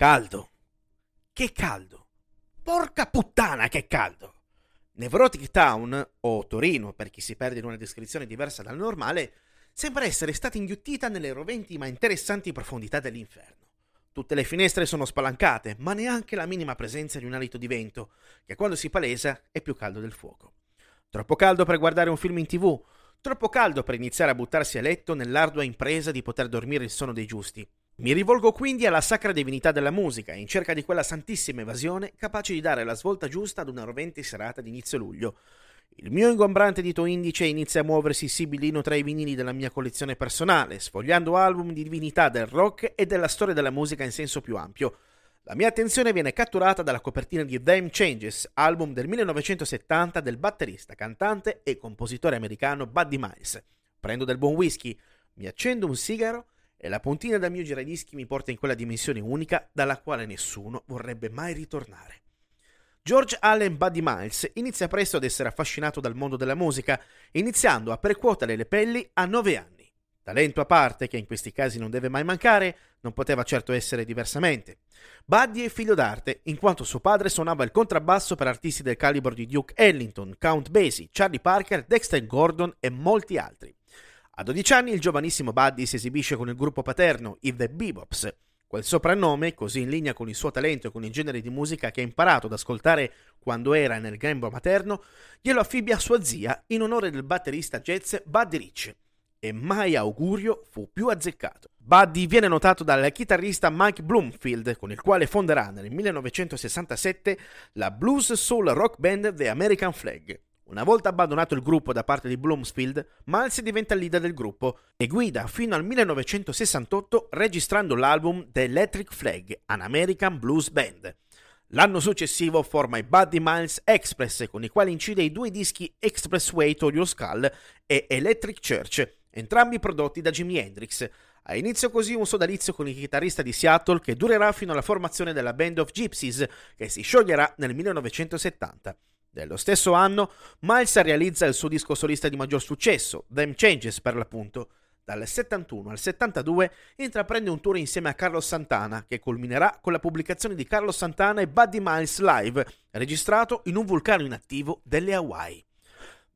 Caldo. Che caldo. Porca puttana, che caldo. Nevrotic Town, o Torino per chi si perde in una descrizione diversa dal normale, sembra essere stata inghiottita nelle roventi ma interessanti profondità dell'inferno. Tutte le finestre sono spalancate, ma neanche la minima presenza di un alito di vento, che quando si palesa è più caldo del fuoco. Troppo caldo per guardare un film in tv, troppo caldo per iniziare a buttarsi a letto nell'ardua impresa di poter dormire il sonno dei giusti. Mi rivolgo quindi alla sacra divinità della musica, in cerca di quella santissima evasione capace di dare la svolta giusta ad una rovente serata di inizio luglio. Il mio ingombrante dito indice inizia a muoversi sibilino tra i vinili della mia collezione personale, sfogliando album di divinità del rock e della storia della musica in senso più ampio. La mia attenzione viene catturata dalla copertina di Them Changes, album del 1970 del batterista, cantante e compositore americano Buddy Miles. Prendo del buon whisky, mi accendo un sigaro e la puntina del mio giradischi mi porta in quella dimensione unica dalla quale nessuno vorrebbe mai ritornare. George Allen Buddy Miles inizia presto ad essere affascinato dal mondo della musica, iniziando a percuotere le pelli a nove anni. Talento a parte, che in questi casi non deve mai mancare, non poteva certo essere diversamente. Buddy è figlio d'arte, in quanto suo padre suonava il contrabbasso per artisti del calibro di Duke Ellington, Count Basie, Charlie Parker, Dexter Gordon e molti altri. A 12 anni il giovanissimo Buddy si esibisce con il gruppo paterno, i The Bebops. Quel soprannome, così in linea con il suo talento e con i generi di musica che ha imparato ad ascoltare quando era nel grembo materno, glielo affibbia sua zia in onore del batterista jazz Buddy Rich. E mai augurio fu più azzeccato. Buddy viene notato dal chitarrista Mike Bloomfield, con il quale fonderà nel 1967 la blues soul rock band The American Flag. Una volta abbandonato il gruppo da parte di Bloomsfield, Miles diventa leader del gruppo e guida fino al 1968 registrando l'album The Electric Flag, an American Blues Band. L'anno successivo forma i Buddy Miles Express, con i quali incide i due dischi Expressway to Your Skull e Electric Church, entrambi prodotti da Jimi Hendrix. Ha inizio così un sodalizio con il chitarrista di Seattle che durerà fino alla formazione della Band of Gypsies, che si scioglierà nel 1970. Dello stesso anno, Miles realizza il suo disco solista di maggior successo, Them Changes per l'appunto. Dal 71 al 72 intraprende un tour insieme a Carlos Santana, che culminerà con la pubblicazione di Carlos Santana e Buddy Miles Live, registrato in un vulcano inattivo delle Hawaii.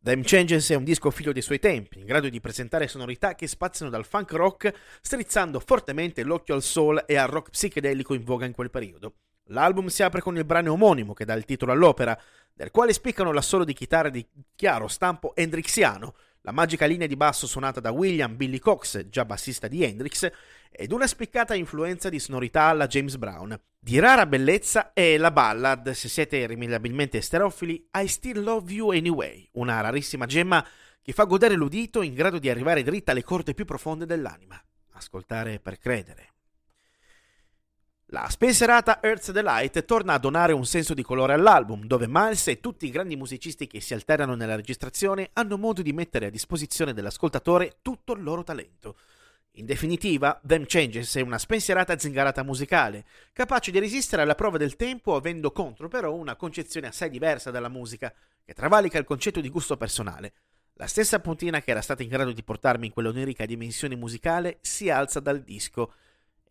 Them Changes è un disco figlio dei suoi tempi, in grado di presentare sonorità che spaziano dal funk rock, strizzando fortemente l'occhio al soul e al rock psichedelico in voga in quel periodo. L'album si apre con il brano omonimo che dà il titolo all'opera, nel quale spiccano l'assolo di chitarra di chiaro stampo hendrixiano, la magica linea di basso suonata da William Billy Cox, già bassista di Hendrix, ed una spiccata influenza di sonorità alla James Brown. Di rara bellezza è la ballad, se siete irrimediabilmente esterofili, I Still Love You Anyway, una rarissima gemma che fa godere l'udito in grado di arrivare dritta alle corde più profonde dell'anima. Ascoltare per credere. La spensierata Earth's Delight torna a donare un senso di colore all'album, dove Miles e tutti i grandi musicisti che si alternano nella registrazione hanno modo di mettere a disposizione dell'ascoltatore tutto il loro talento. In definitiva, Them Changes è una spensierata zingarata musicale, capace di resistere alla prova del tempo avendo contro però una concezione assai diversa dalla musica, che travalica il concetto di gusto personale. La stessa puntina che era stata in grado di portarmi in quell'onirica dimensione musicale si alza dal disco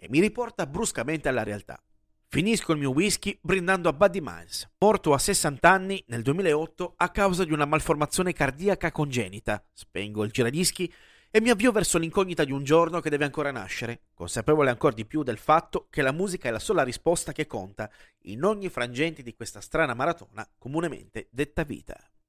e mi riporta bruscamente alla realtà. Finisco il mio whisky brindando a Buddy Miles, morto a 60 anni nel 2008 a causa di una malformazione cardiaca congenita. Spengo il giradischi e mi avvio verso l'incognita di un giorno che deve ancora nascere, consapevole ancora di più del fatto che la musica è la sola risposta che conta in ogni frangente di questa strana maratona comunemente detta vita.